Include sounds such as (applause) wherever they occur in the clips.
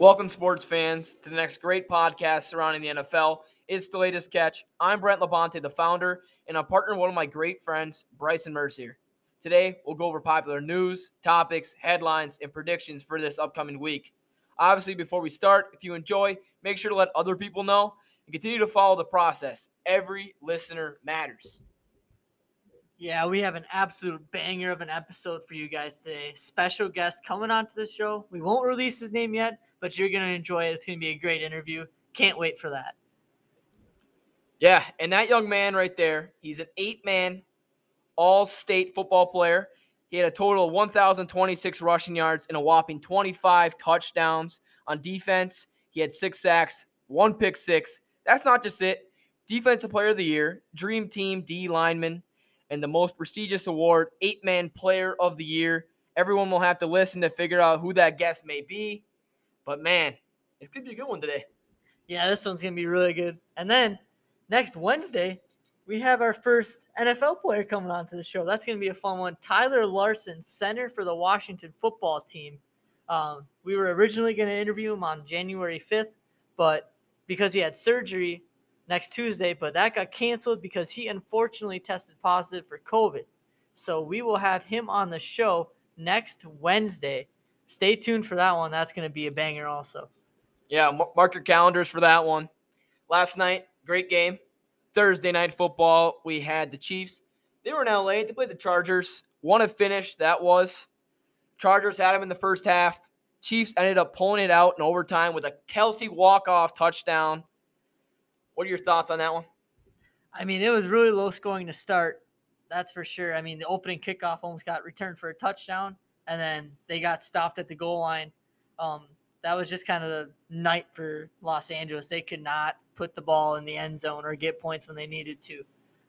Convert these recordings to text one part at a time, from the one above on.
Welcome, sports fans, to the next great podcast surrounding the NFL. It's the latest catch. I'm Brent Labonte, the founder, and I'm partnered with one of my great friends, Bryson Mercier. Today, we'll go over popular news, topics, headlines, and predictions for this upcoming week. Obviously, before we start, if you enjoy, make sure to let other people know and continue to follow the process. Every listener matters. Yeah, we have an absolute banger of an episode for you guys today. Special guest coming onto the show. We won't release his name yet, but you're going to enjoy it. It's going to be a great interview. Can't wait for that. Yeah, and that young man right there, he's an eight man all state football player. He had a total of 1,026 rushing yards and a whopping 25 touchdowns on defense. He had six sacks, one pick six. That's not just it. Defensive Player of the Year, Dream Team D lineman, and the most prestigious award, Eight Man Player of the Year. Everyone will have to listen to figure out who that guest may be. But man, it's to be a good one today. Yeah, this one's to be really good. And then next Wednesday, we have our first NFL player coming onto the show. That's to be a fun one. Tyler Larsen, center for the Washington football team. Um, we were originally to interview him on January 5th, but because he had surgery next Tuesday, but that got canceled because he unfortunately tested positive for COVID. So we will have him on the show next Wednesday. Stay tuned for that one. That's going to be a banger also. Yeah, mark your calendars for that one. Last night, great game. Thursday night football, we had the Chiefs. They were in LA. They played the Chargers. One a finish. That was. Chargers had them in the first half. Chiefs ended up pulling it out in overtime with a Kelce walk-off touchdown. What are your thoughts on that one? I mean, it was really low scoring to start. That's for sure. I mean, the opening kickoff almost got returned for a touchdown, and then they got stopped at the goal line. Um, that was just kind of the night for Los Angeles. They could not put the ball in the end zone or get points when they needed to.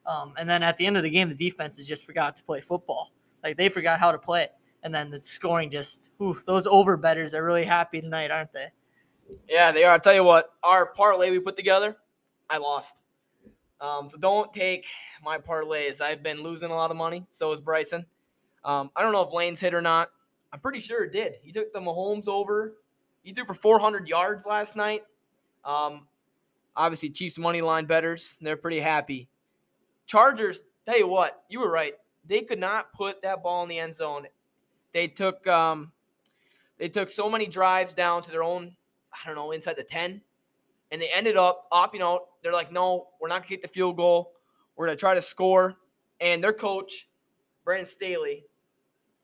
Um, and then at the end of the game, the defenses just forgot to play football. Like they forgot how to play it. And then the scoring just, oof, those over betters are really happy tonight, aren't they? Yeah, they are. I'll tell you what, our parlay we put together, I lost. Um, so don't take my parlays. I've been losing a lot of money. So is Bryson. Um, I don't know if Lane's hit or not. I'm pretty sure it did. He took the Mahomes over he threw for 400 yards last night. Um, obviously, Chiefs money line betters, they're pretty happy. Chargers, tell you what, you were right. They could not put that ball in the end zone. They took um, they took so many drives down to their own, I don't know, inside the 10. And they ended up opting out. They're like, no, we're not gonna get the field goal. We're gonna try to score. And their coach, Brandon Staley,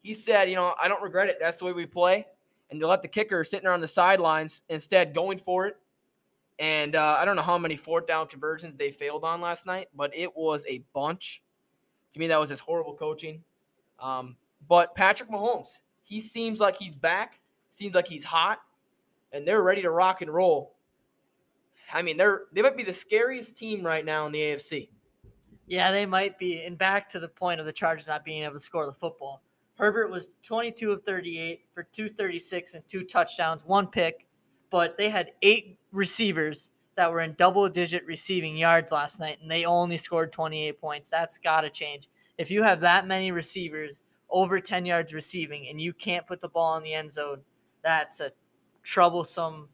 he said, you know, I don't regret it. That's the way we play and they let the kicker sitting there on the sidelines instead going for it. And uh, I don't know how many fourth down conversions they failed on last night, but it was a bunch. To me, that was just horrible coaching. Um, but Patrick Mahomes, he seems like he's back, seems like he's hot, and they're ready to rock and roll. I mean, they're they might be the scariest team right now in the AFC. Yeah, they might be. And back to the point of the Chargers not being able to score the football. Herbert was 22 of 38 for 236 and two touchdowns, one pick, but they had eight receivers that were in double digit receiving yards last night, and they only scored 28 points. That's got to change. If you have that many receivers over 10 yards receiving and you can't put the ball in the end zone, that's a troublesome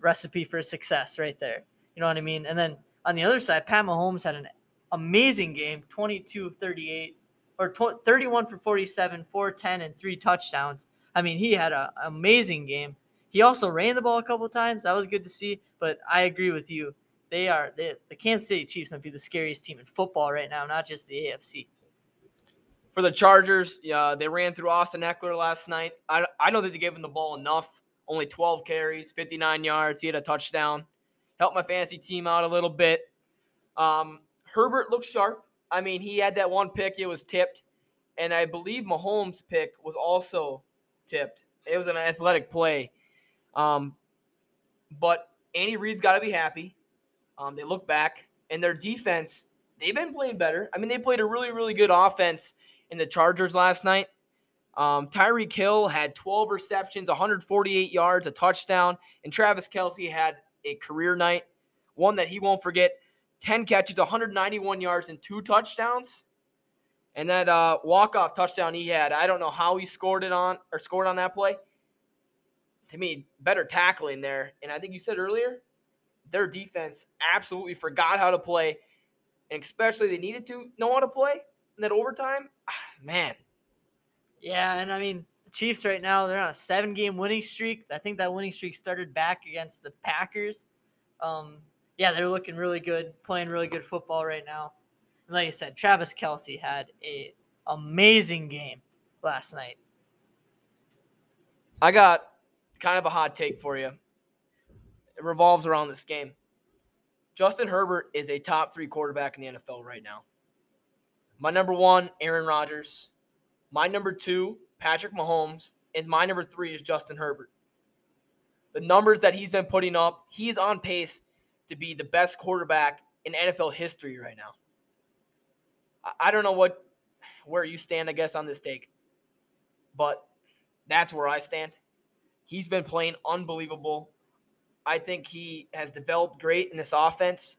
recipe for success right there. You know what I mean? And then on the other side, Pat Mahomes had an amazing game 22 of 38 or 31 for 47, 410, and three touchdowns. I mean, he had an amazing game. He also ran the ball a couple times. That was good to see. But I agree with you. They are they, the Kansas City Chiefs might be the scariest team in football right now, not just the AFC. For the Chargers, yeah, they ran through Austin Ekeler last night. I, I don't think they gave him the ball enough. Only 12 carries, 59 yards. He had a touchdown. Helped my fantasy team out a little bit. Um, Herbert looks sharp. I mean, he had that one pick, it was tipped. And I believe Mahomes' pick was also tipped. It was an athletic play. Um, but Andy Reid's got to be happy. Um, they look back, and their defense, they've been playing better. I mean, they played a really, really good offense in the Chargers last night. Um, Hill had 12 receptions, 148 yards, a touchdown, and Travis Kelce had a career night, one that he won't forget. 10 catches, 191 yards, and two touchdowns. And that uh, walk-off touchdown he had, I don't know how he scored it on or scored on that play. to me, better tackling there. And I think you said earlier, their defense absolutely forgot how to play, and especially they needed to know how to play. in that overtime, man. Yeah, and I mean the Chiefs right now they're on a seven-game winning streak. I think that winning streak started back against the Packers. Um, yeah, they're looking really good, playing really good football right now. And like I said, Travis Kelce had a amazing game last night. I got kind of a hot take for you. It revolves around this game. Justin Herbert is a top three quarterback in the NFL right now. My number one, Aaron Rodgers. My number two, Patrick Mahomes. And my number three is Justin Herbert. The numbers that he's been putting up, he's on pace to be the best quarterback in NFL history right now. I don't know what where you stand, I guess, on this take, but that's where I stand. He's been playing unbelievable. I think he has developed great in this offense,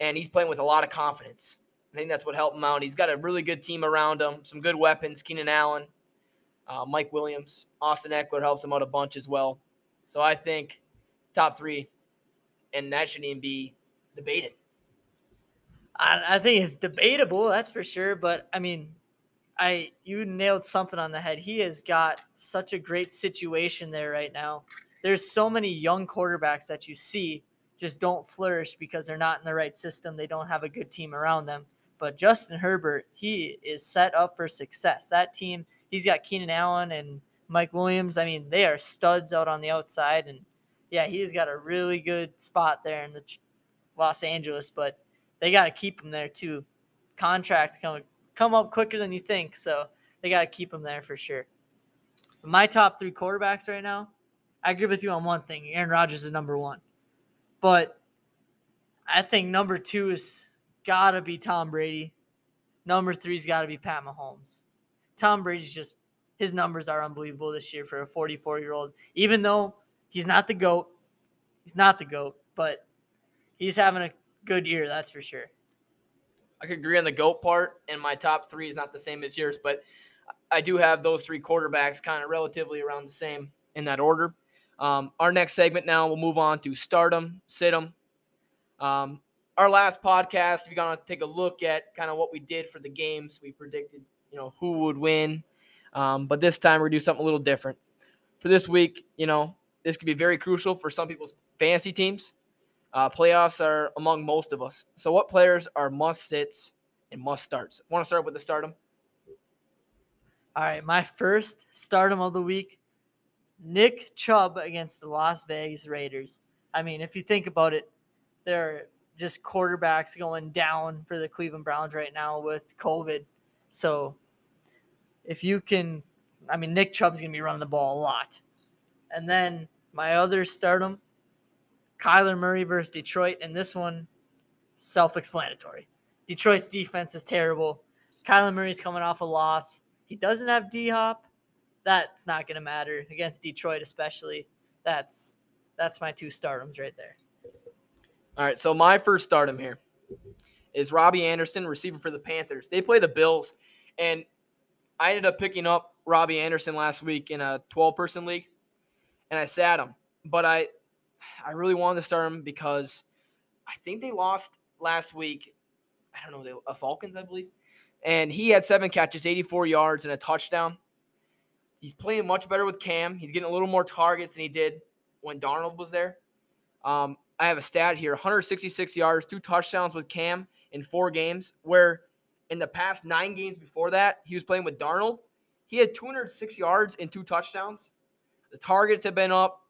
and he's playing with a lot of confidence. I think that's what helped him out. He's got a really good team around him, some good weapons. Keenan Allen, uh, Mike Williams, Austin Ekeler helps him out a bunch as well. So I think top three, and that shouldn't even be debated. I, I think it's debatable, that's for sure. But I mean, I you nailed something on the head. He has got such a great situation there right now. There's so many young quarterbacks that you see just don't flourish because they're not in the right system. They don't have a good team around them. But Justin Herbert, he is set up for success. That team, he's got Keenan Allen and Mike Williams. I mean, they are studs out on the outside, and yeah, he's got a really good spot there in the Los Angeles. But they got to keep him there too. Contracts come come up quicker than you think, so they got to keep him there for sure. My top three quarterbacks right now, I agree with you on one thing. Aaron Rodgers is number one, but I think number two is gotta be Tom Brady. Number three's got to be Pat Mahomes. Tom Brady's just his numbers are unbelievable this year for a 44 year old. Even though he's not the goat, he's not the goat, but he's having a good year, that's for sure. I could agree on the GOAT part, and my top three is not the same as yours, but I do have those three quarterbacks kind of relatively around the same in that order. Um, our next segment now, we'll move on to start 'em, situm. Um, our last podcast, if you're going to take a look at kind of what we did for the games, we predicted, you know, who would win. Um, but this time we're going to do something a little different. For this week, you know, this could be very crucial for some people's fantasy teams. Uh, playoffs are among most of us. So, what players are must sits and must starts? Want to start with the start 'em? All right, my first start 'em of the week Nick Chubb against the Las Vegas Raiders. I mean, if you think about it, they're just quarterbacks going down for the Cleveland Browns right now with COVID. So, if you can, I mean, Nick Chubb's going to be running the ball a lot. And then my other start 'em Kyler Murray versus Detroit, and this one, self explanatory. Detroit's defense is terrible. Kyler Murray's coming off a loss. He doesn't have D Hop. That's not going to matter against Detroit, especially. That's that's my two stardoms right there. All right, so my first start 'em here is Robbie Anderson, receiver for the Panthers. They play the Bills, and I ended up picking up Robbie Anderson last week in a 12 person league, and I sat him. But I I really wanted to start him because I think they lost last week. I don't know, the uh, Falcons, I believe. And he had seven catches, 84 yards, and a touchdown. He's playing much better with Cam. He's getting a little more targets than he did when Darnold was there. Um, I have a stat here 166 yards, two touchdowns with Cam in four games, where in the past nine games before that, he was playing with Darnold. He had 206 yards and two touchdowns. The targets have been up.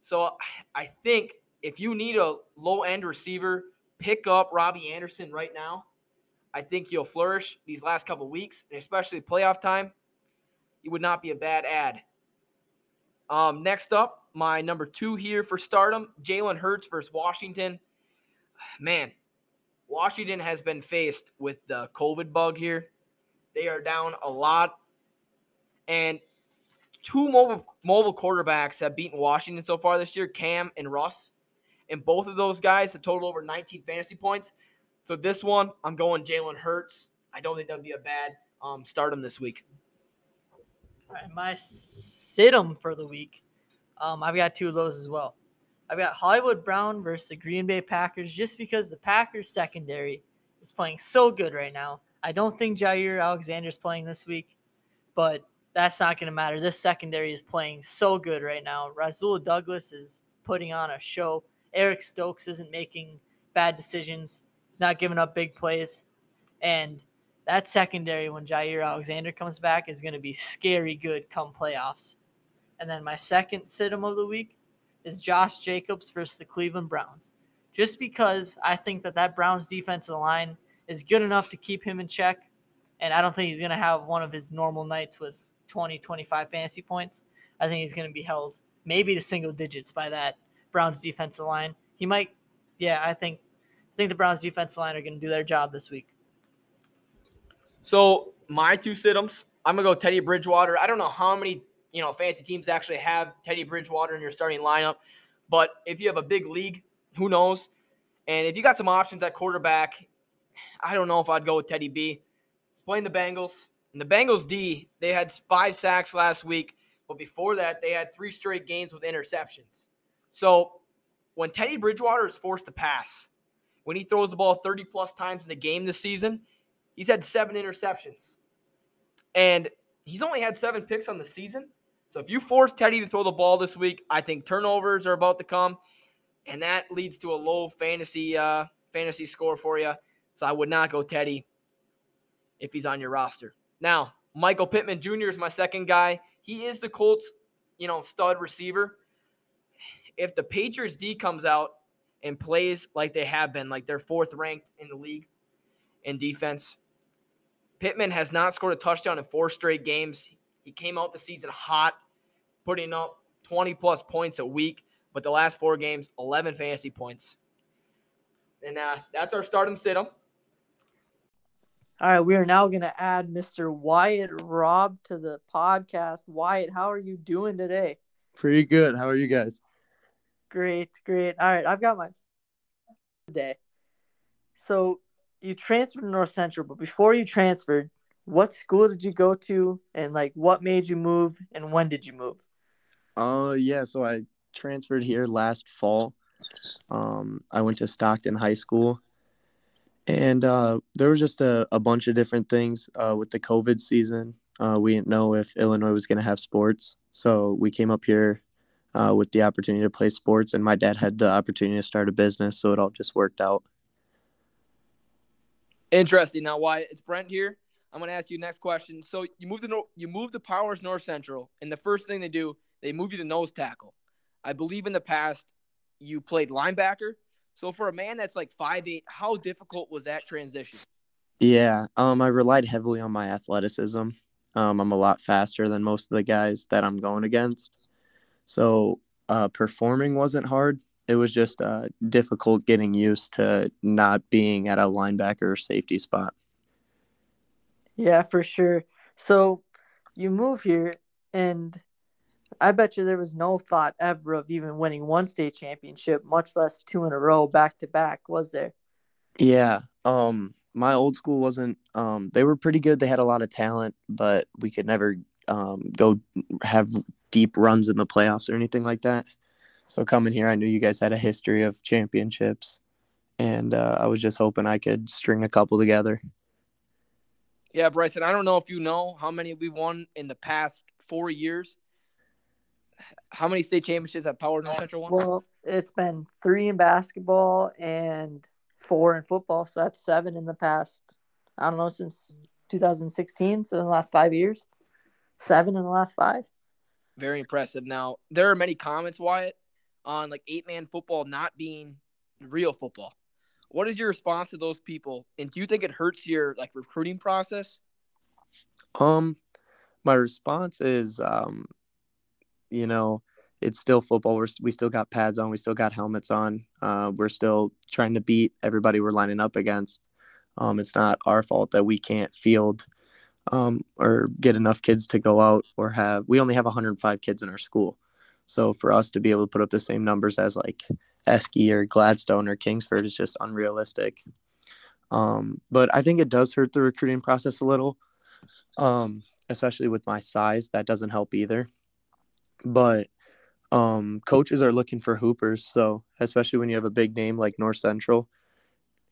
So I think if you need a low end receiver, pick up Robbie Anderson right now. I think you'll flourish these last couple weeks, and especially playoff time. It would not be a bad ad. Um, next up, my number two here for start 'em Jalen Hurts versus Washington. (sighs) Man, Washington has been faced with the COVID bug here. They are down a lot. And two mobile mobile quarterbacks have beaten Washington so far this year, Cam and Russ. And both of those guys have totaled over 19 fantasy points. So this one, I'm going Jalen Hurts. I don't think that would be a bad um, start him this week. All right, my sit 'em for the week. Um, I've got two of those as well. I've got Hollywood Brown versus the Green Bay Packers just because the Packers secondary is playing so good right now. I don't think Jaire Alexander is playing this week, but that's not going to matter. This secondary is playing so good right now. Rasul Douglas is putting on a show. Eric Stokes isn't making bad decisions. He's not giving up big plays. And that secondary, when Jaire Alexander comes back, is going to be scary good come playoffs. And then my second sit 'em of the week is Josh Jacobs versus the Cleveland Browns. Just because I think that that Browns defensive line is good enough to keep him in check. And I don't think he's going to have one of his normal nights with 20, 25 fantasy points. I think he's going to be held maybe to single digits by that Browns defensive line. He might, yeah, I think, I think the Browns defensive line are going to do their job this week. So my two situms, I'm gonna go Teddy Bridgewater. I don't know how many you know fantasy teams actually have Teddy Bridgewater in your starting lineup, but if you have a big league, who knows? And if you got some options at quarterback, I don't know if I'd go with Teddy B. He's playing the Bengals. And the Bengals D, they had five sacks last week, but before that, they had three straight games with interceptions. So when Teddy Bridgewater is forced to pass, when he throws the ball 30 plus times in the game this season, he's had seven interceptions. And he's only had seven picks on the season. So if you force Teddy to throw the ball this week, I think turnovers are about to come, and that leads to a low fantasy uh, fantasy score for you. So I would not go Teddy if he's on your roster. Now, Michael Pittman Jr. is my second guy. He is the Colts, you know, stud receiver. If the Patriots D comes out and plays like they have been, like they're fourth ranked in the league in defense, Pittman has not scored a touchdown in four straight games. He came out the season hot, putting up 20 plus points a week, but the last four games, 11 fantasy points. And uh, that's our start and sit 'em. All right, we are now going to add Mr. Wyatt Rob to the podcast. Wyatt, how are you doing today? Pretty good. How are you guys? Great, great. All right, I've got my day. So you transferred to North Central, but before you transferred, what school did you go to, and like what made you move, and when did you move? Uh, yeah. So I transferred here last fall. Um, I went to Stockton High School and uh, there was just a, a bunch of different things uh, with the COVID season. Uh, we didn't know if Illinois was going to have sports. So we came up here uh, with the opportunity to play sports, and my dad had the opportunity to start a business. So it all just worked out. Interesting. Now, why it's Brent here. I'm going to ask you next question. So you moved to you moved to Powers North Central, and the first thing they do, they move you to nose tackle. I believe in the past you played linebacker. So for a man that's like five eight, how difficult was that transition? Yeah, um, I relied heavily on my athleticism. Um, I'm a lot faster than most of the guys that I'm going against. So uh, performing wasn't hard. It was just uh, difficult getting used to not being at a linebacker safety spot. Yeah, for sure. So you move here, and I bet you there was no thought ever of even winning one state championship, much less two in a row back to back, was there? Yeah. Um my old school wasn't um they were pretty good. They had a lot of talent, but we could never um go have deep runs in the playoffs or anything like that. So coming here, I knew you guys had a history of championships and uh, I was just hoping I could string a couple together. Yeah, Bryson, I don't know if you know how many we won in the past 4 years how many state championships have Power North Central won? Well, it's been three in basketball and four in football. So that's seven in the past, I don't know, since 2016. So in the last five years, seven in the last five. Very impressive. Now, there are many comments, Wyatt, on like eight man football not being real football. What is your response to those people? And do you think it hurts your like recruiting process? Um, my response is um, you know, it's still football. We're, we still got pads on. We still got helmets on. Uh, we're still trying to beat everybody we're lining up against. Um, it's not our fault that we can't field um, or get enough kids to go out or have. We only have 105 kids in our school. So for us to be able to put up the same numbers as like Eske or Gladstone or Kingsford is just unrealistic. Um, but I think it does hurt the recruiting process a little, um, especially with my size. That doesn't help either but um, coaches are looking for hoopers. So especially when you have a big name like North Central,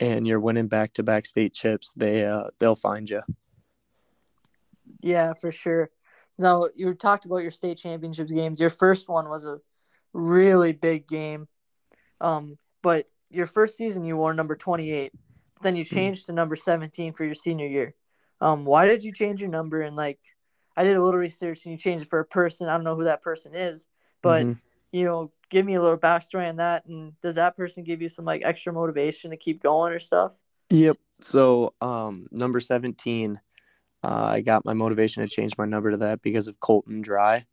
and you're winning back to back state chips, they uh, they'll find you. Yeah, for sure. Now you talked about your state championships games. Your first one was a really big game, um, but your first season you wore number twenty eight. Then you Hmm. changed to number seventeen for your senior year. Um, why did you change your number? And like, I did a little research, and you changed it for a person. I don't know who that person is, but Mhm. you know, give me a little backstory on that. And does that person give you some like extra motivation to keep going or stuff? Yep. So um, number seventeen, uh, I got my motivation to change my number to that because of Colton Dry.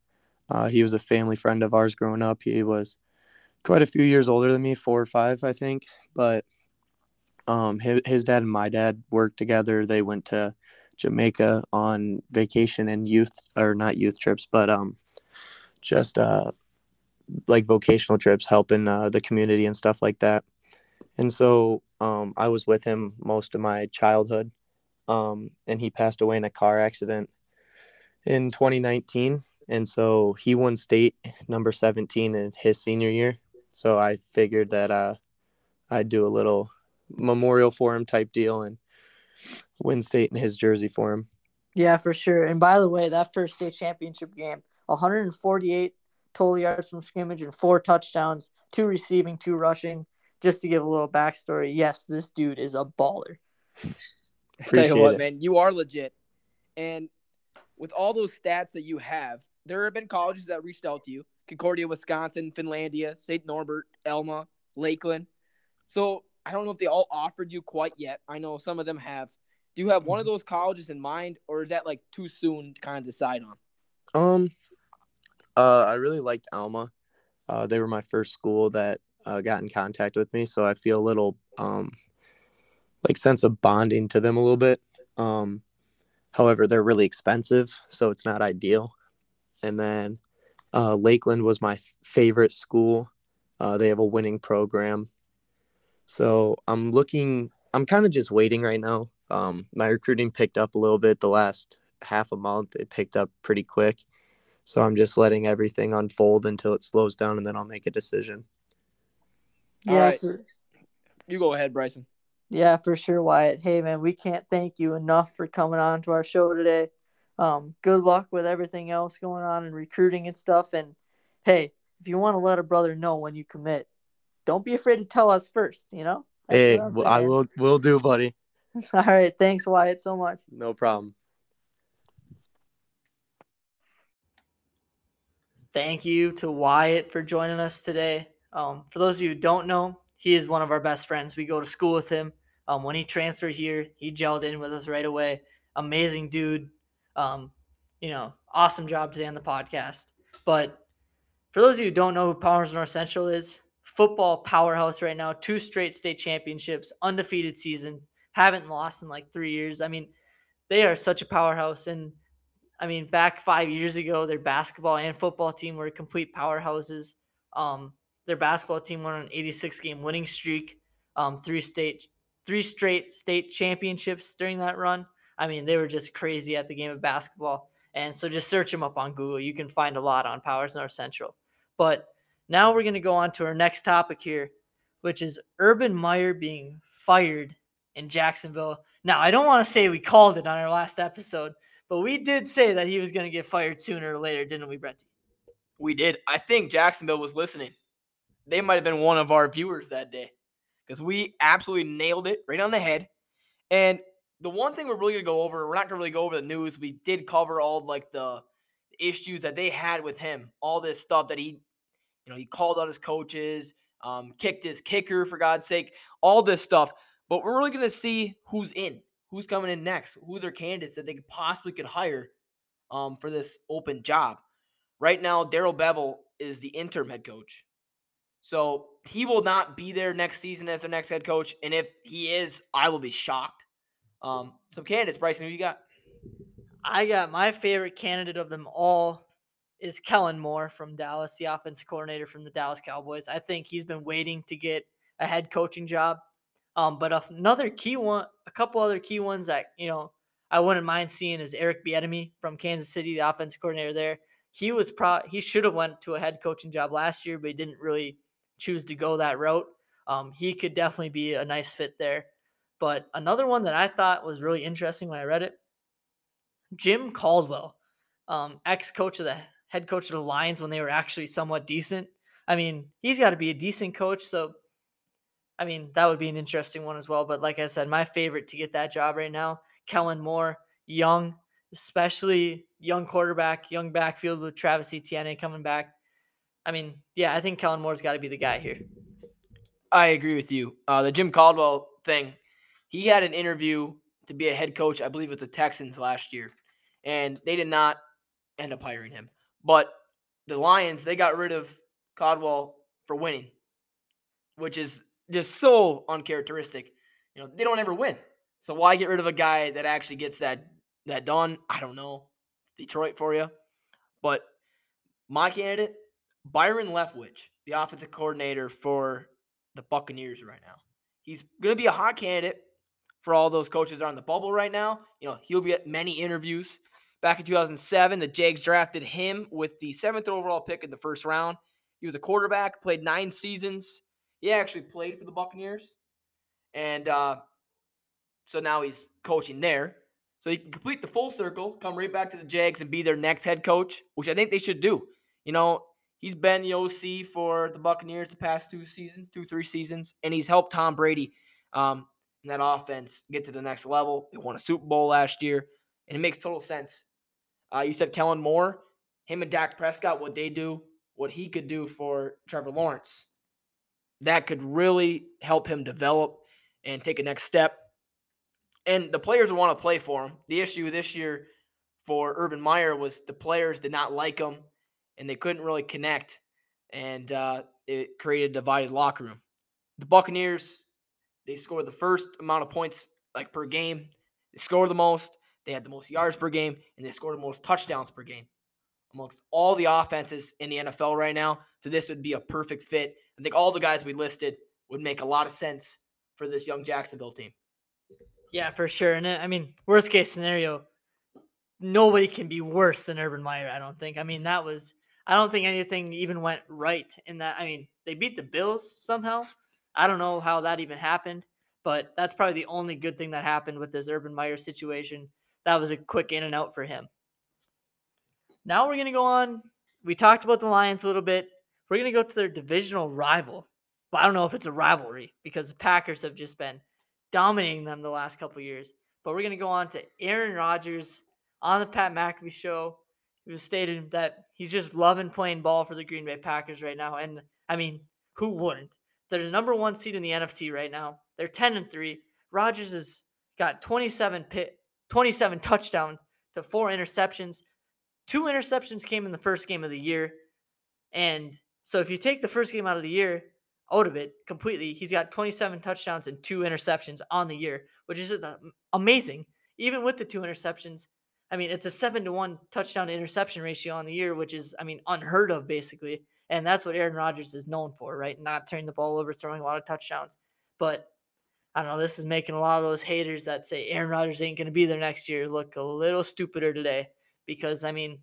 Uh, he was a family friend of ours growing up. He was quite a few years older than me, four or five, I think. But um, his, his dad and my dad worked together. They went to Jamaica on vacation and youth, or not youth trips, but um, just uh, like vocational trips, helping uh, the community and stuff like that. And so um, I was with him most of my childhood. Um, and he passed away in a car accident in 2019. And so he won state number 17 in his senior year. So I figured that uh, I'd do a little memorial for him type deal and win state in his jersey for him. Yeah, for sure. And by the way, that first state championship game, 148 total yards from scrimmage and four touchdowns, two receiving, two rushing. Just to give a little backstory, yes, this dude is a baller. (laughs) Tell Appreciate you what, it. man, you are legit. And with all those stats that you have, there have been colleges that reached out to you: Concordia, Wisconsin, Finlandia, St. Norbert, Alma, Lakeland. So I don't know if they all offered you quite yet. I know some of them have. Do you have one of those colleges in mind, or is that like too soon to kind of decide on? Um, uh, I really liked Alma. Uh, they were my first school that uh, got in contact with me, so I feel a little um, like sense of bonding to them a little bit. Um, however, they're really expensive, so it's not ideal. And then uh, Lakeland was my f- favorite school. Uh, they have a winning program, so I'm looking. I'm kind of just waiting right now. Um, my recruiting picked up a little bit the last half a month. It picked up pretty quick. So I'm just letting everything unfold until it slows down and then I'll make a decision. Yeah, right. for, You go ahead, Bryson. yeah, for sure, Wyatt. Hey, man, we can't thank you enough for coming on to our show today. Um, good luck with everything else going on and recruiting and stuff. And hey, if you want to let a brother know when you commit, don't be afraid to tell us first. You know. That's hey, I'm will will do, buddy. (laughs) All right, thanks, Wyatt, so much. No problem. Thank you to Wyatt for joining us today. Um, for those of you who don't know, he is one of our best friends. We go to school with him. Um, when he transferred here, he gelled in with us right away. Amazing dude. Um, you know, awesome job today on the podcast. But for those of you who don't know who Powers North Central is, football powerhouse right now, two straight state championships, undefeated seasons, haven't lost in like three years. I mean, they are such a powerhouse. And I mean, back five years ago, their basketball and football team were complete powerhouses. Um, their basketball team went on an 86 game winning streak, um, three state, three straight state championships during that run. I mean, they were just crazy at the game of basketball. And so just search them up on Google. You can find a lot on Powers North Central. But now we're going to go on to our next topic here, which is Urban Meyer being fired in Jacksonville. Now, I don't want to say we called it on our last episode, but we did say that he was going to get fired sooner or later, didn't we, Brenty? We did. I think Jacksonville was listening. They might have been one of our viewers that day because we absolutely nailed it right on the head. And the one thing we're really gonna go over, we're not gonna really go over the news. We did cover all like the issues that they had with him, all this stuff that he, you know, he called out his coaches, um, kicked his kicker for God's sake, all this stuff. But we're really gonna see who's in, who's coming in next, who's their candidates that they could possibly could hire um, for this open job. Right now, Darrell Bevell is the interim head coach. So he will not be there next season as their next head coach. And if he is, I will be shocked. Um, some candidates, Bryson, who you got? I got my favorite candidate of them all is Kellen Moore from Dallas, the offensive coordinator from the Dallas Cowboys. I think he's been waiting to get a head coaching job. Um, but another key one, a couple other key ones that you know I wouldn't mind seeing is Eric Bieniemy from Kansas City, the offensive coordinator there. he was pro he should have went to a head coaching job last year, but he didn't really choose to go that route. Um, he could definitely be a nice fit there. But another one that I thought was really interesting when I read it, Jim Caldwell, um, ex coach of the head coach of the Lions when they were actually somewhat decent. I mean, he's got to be a decent coach. So, I mean, that would be an interesting one as well. But like I said, my favorite to get that job right now, Kellen Moore, young, especially young quarterback, young backfield with Travis Etienne coming back. I mean, yeah, I think Kellen Moore's got to be the guy here. I agree with you. Uh, the Jim Caldwell thing, he had an interview to be a head coach. I believe it was the Texans last year, and they did not end up hiring him. But the Lions, they got rid of Caldwell for winning, which is just so uncharacteristic. You know, they don't ever win. So why get rid of a guy that actually gets that that done? I don't know. It's Detroit for you. But my candidate, Byron Leftwich, the offensive coordinator for the Buccaneers right now. He's going to be a hot candidate for all those coaches that are on the bubble right now. You know, he'll be at many interviews. Back in 2007, the Jags drafted him with the seventh overall pick in the first round. He was a quarterback, played nine seasons. He actually played for the Buccaneers. And uh, so now he's coaching there. So he can complete the full circle, come right back to the Jags and be their next head coach, which I think they should do. You know, he's been the OC for the Buccaneers the past two seasons, two, three seasons, and he's helped Tom Brady um, in that offense get to the next level. They won a Super Bowl last year, and it makes total sense uh, you said Kellen Moore, him and Dak Prescott, what they do, what he could do for Trevor Lawrence. That could really help him develop and take a next step. And the players want to play for him. The issue this year for Urban Meyer was the players did not like him and they couldn't really connect. And uh, it created a divided locker room. The Buccaneers, they scored the first amount of points like per game. They scored the most. They had the most yards per game, and they scored the most touchdowns per game amongst all the offenses in the NFL right now. So this would be a perfect fit. I think all the guys we listed would make a lot of sense for this young Jacksonville team. Yeah, for sure. And uh, I mean, worst case scenario, nobody can be worse than Urban Meyer. I don't think. I mean, that was. I don't think anything even went right in that. I mean, they beat the Bills somehow. I don't know how that even happened, but that's probably the only good thing that happened with this Urban Meyer situation that was a quick in and out for him. Now we're going to go on. We talked about the Lions a little bit. We're going to go to their divisional rival. But I don't know if it's a rivalry because the Packers have just been dominating them the last couple years. But we're going to go on to Aaron Rodgers on the Pat McAfee show. He was stated that he's just loving playing ball for the Green Bay Packers right now. And I mean, who wouldn't? They're the number one seed in the NFC right now. They're 10 and 3. Rodgers has got 27 pit 27 touchdowns to four interceptions. Two interceptions came in the first game of the year. And so if you take the first game out of the year, out of it completely, he's got 27 touchdowns and two interceptions on the year, which is amazing. Even with the two interceptions, I mean, it's a seven to one touchdown to interception ratio on the year, which is, I mean, unheard of basically. And that's what Aaron Rodgers is known for, right? Not turning the ball over, throwing a lot of touchdowns. But I don't know. This is making a lot of those haters that say Aaron Rodgers ain't going to be there next year look a little stupider today. Because, I mean,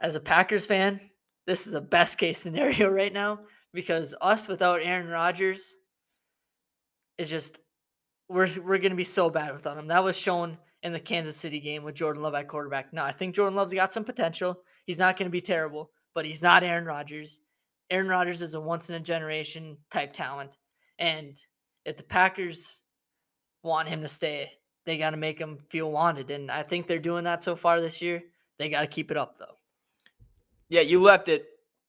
as a Packers fan, this is a best case (laughs) scenario right now because us without Aaron Rodgers is just, we're, we're going to be so bad without him. That was shown in the Kansas City game with Jordan Love at quarterback. Now, I think Jordan Love's got some potential. He's not going to be terrible, but he's not Aaron Rodgers. Aaron Rodgers is a once in a generation type talent. And if the Packers want him to stay, they got to make him feel wanted. And I think they're doing that so far this year. They got to keep it up, though. Yeah, you left it.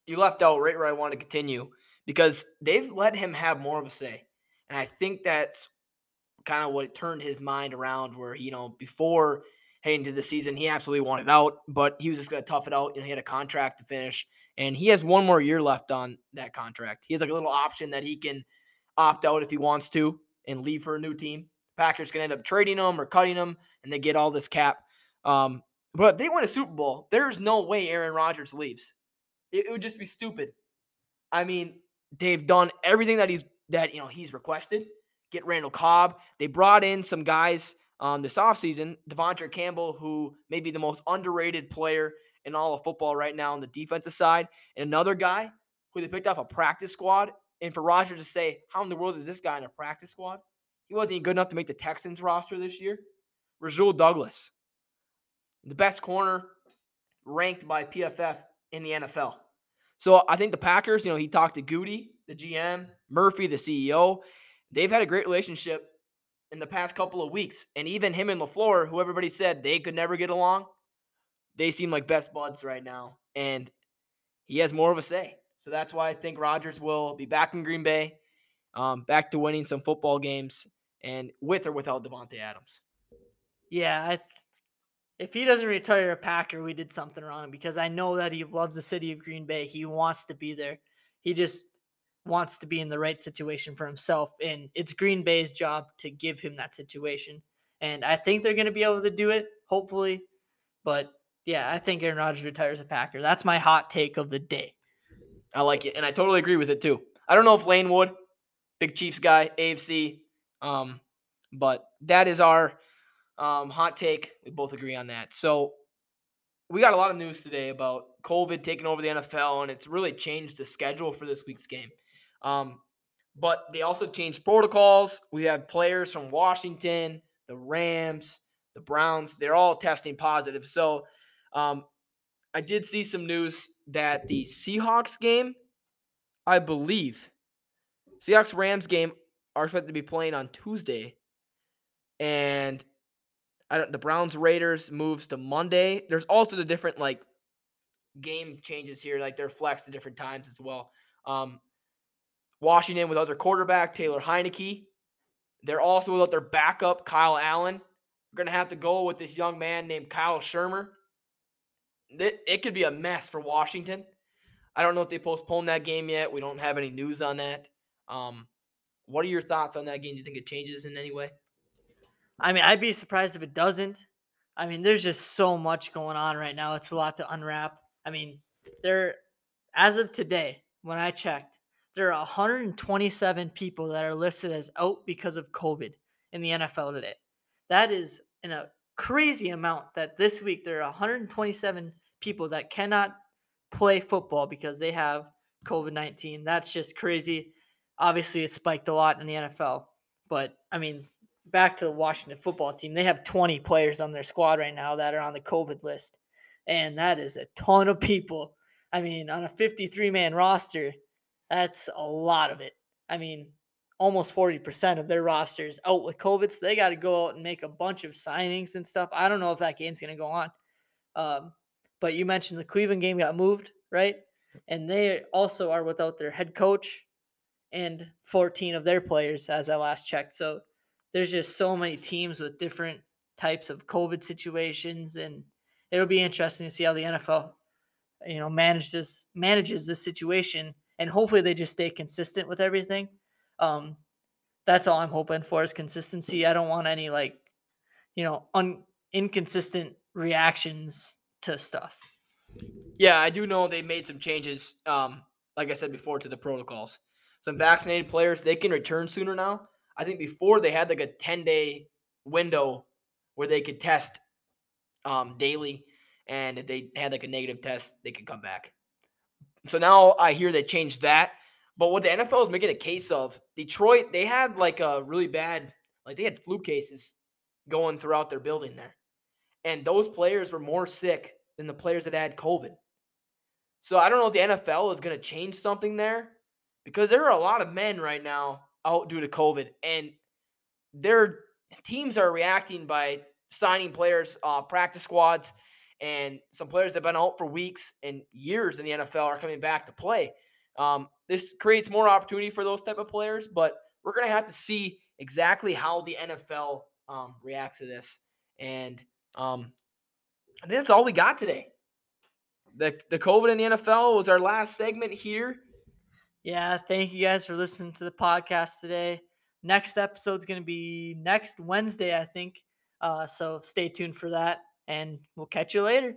You left out right where I want to continue because they've let him have more of a say, and I think that's kind of what turned his mind around. Where you know before heading to the season, he absolutely wanted out, but he was just going to tough it out, and he had a contract to finish, and he has one more year left on that contract. He has like a little option that he can opt out if he wants to and leave for a new team. Packers can end up trading him or cutting him, and they get all this cap. Um, but if they win a Super Bowl, there's no way Aaron Rodgers leaves. It, it would just be stupid. I mean, they've done everything that he's that you know he's requested. Get Randall Cobb. They brought in some guys um, this offseason. De'Vondre Campbell, who may be the most underrated player in all of football right now on the defensive side. And another guy who they picked off a practice squad. And for Roger to say, how in the world is this guy in a practice squad? He wasn't even good enough to make the Texans roster this year. Rasul Douglas, the best corner ranked by PFF in the NFL. So I think the Packers, you know, he talked to Gutey, the GM, Murphy, the CEO. They've had a great relationship in the past couple of weeks. And even him and LaFleur, who everybody said they could never get along, they seem like best buds right now. And he has more of a say. So that's why I think Rodgers will be back in Green Bay, um, back to winning some football games, and with or without Davante Adams. Yeah, I if he doesn't retire a Packer, we did something wrong because I know that he loves the city of Green Bay. He wants to be there. He just wants to be in the right situation for himself, and it's Green Bay's job to give him that situation. And I think they're going to be able to do it, hopefully. But yeah, I think Aaron Rodgers retires a Packer. That's my hot take of the day. I like it, and I totally agree with it too. I don't know if Lane would, big Chiefs guy, AFC, um, but that is our um, hot take. We both agree on that. So we got a lot of news today about COVID taking over the NFL, and it's really changed the schedule for this week's game. Um, but they also changed protocols. We have players from Washington, the Rams, the Browns. They're all testing positive. So um, I did see some news that the Seahawks game, I believe, Seahawks Rams game are expected to be playing on Tuesday, and I don't, the Browns Raiders moves to Monday. There's also the different like game changes here, like they're flexed at different times as well. Um, Washington without their quarterback Taylor Heinicke, they're also without their backup Kyle Allen. We're gonna have to go with this young man named Kyle Shurmur it, it could be a mess for Washington. I don't know if they postponed that game yet. We don't have any news on that. Um, what are your thoughts on that game? Do you think it changes in any way? I mean, I'd be surprised if it doesn't. I mean, there's just so much going on right now. It's a lot to unwrap. I mean, there, as of today, when I checked, there are 127 people that are listed as out because of COVID in the NFL today. That is in a crazy amount that this week there are 127 people that cannot play football because they have COVID 19. That's just crazy. Obviously, it spiked a lot in the NFL. But I mean, back to the Washington football team, they have 20 players on their squad right now that are on the COVID list. And that is a ton of people. I mean, on a 53 man roster, that's a lot of it. I mean, almost 40% of their rosters out with COVID. So they got to go out and make a bunch of signings and stuff. I don't know if that game's going to go on. Um, but you mentioned the Cleveland game got moved, right? And they also are without their head coach and 14 of their players as I last checked. So there's just so many teams with different types of COVID situations. And it'll be interesting to see how the NFL, you know, manages manages this situation. And hopefully they just stay consistent with everything um, that's all I'm hoping for is consistency. I don't want any like, you know, un- inconsistent reactions to stuff. Yeah, I do know they made some changes. Um, like I said before, to the protocols. Some vaccinated players they can return sooner now. I think before they had like a 10 day window where they could test um, daily, and if they had like a negative test, they could come back. So now I hear they changed that but what the NFL is making a case of, Detroit, they had like a really bad, like they had flu cases going throughout their building there. And those players were more sick than the players that had COVID. So I don't know if the NFL is going to change something there because there are a lot of men right now out due to COVID and their teams are reacting by signing players off practice squads and some players that have been out for weeks and years in the NFL are coming back to play. Um, this creates more opportunity for those type of players, but we're gonna have to see exactly how the NFL um, reacts to this. And um, think that's all we got today. The the COVID in the NFL was our last segment here. Yeah, thank you guys for listening to the podcast today. Next episode's going to be next Wednesday, I think. Uh, so stay tuned for that, and we'll catch you later.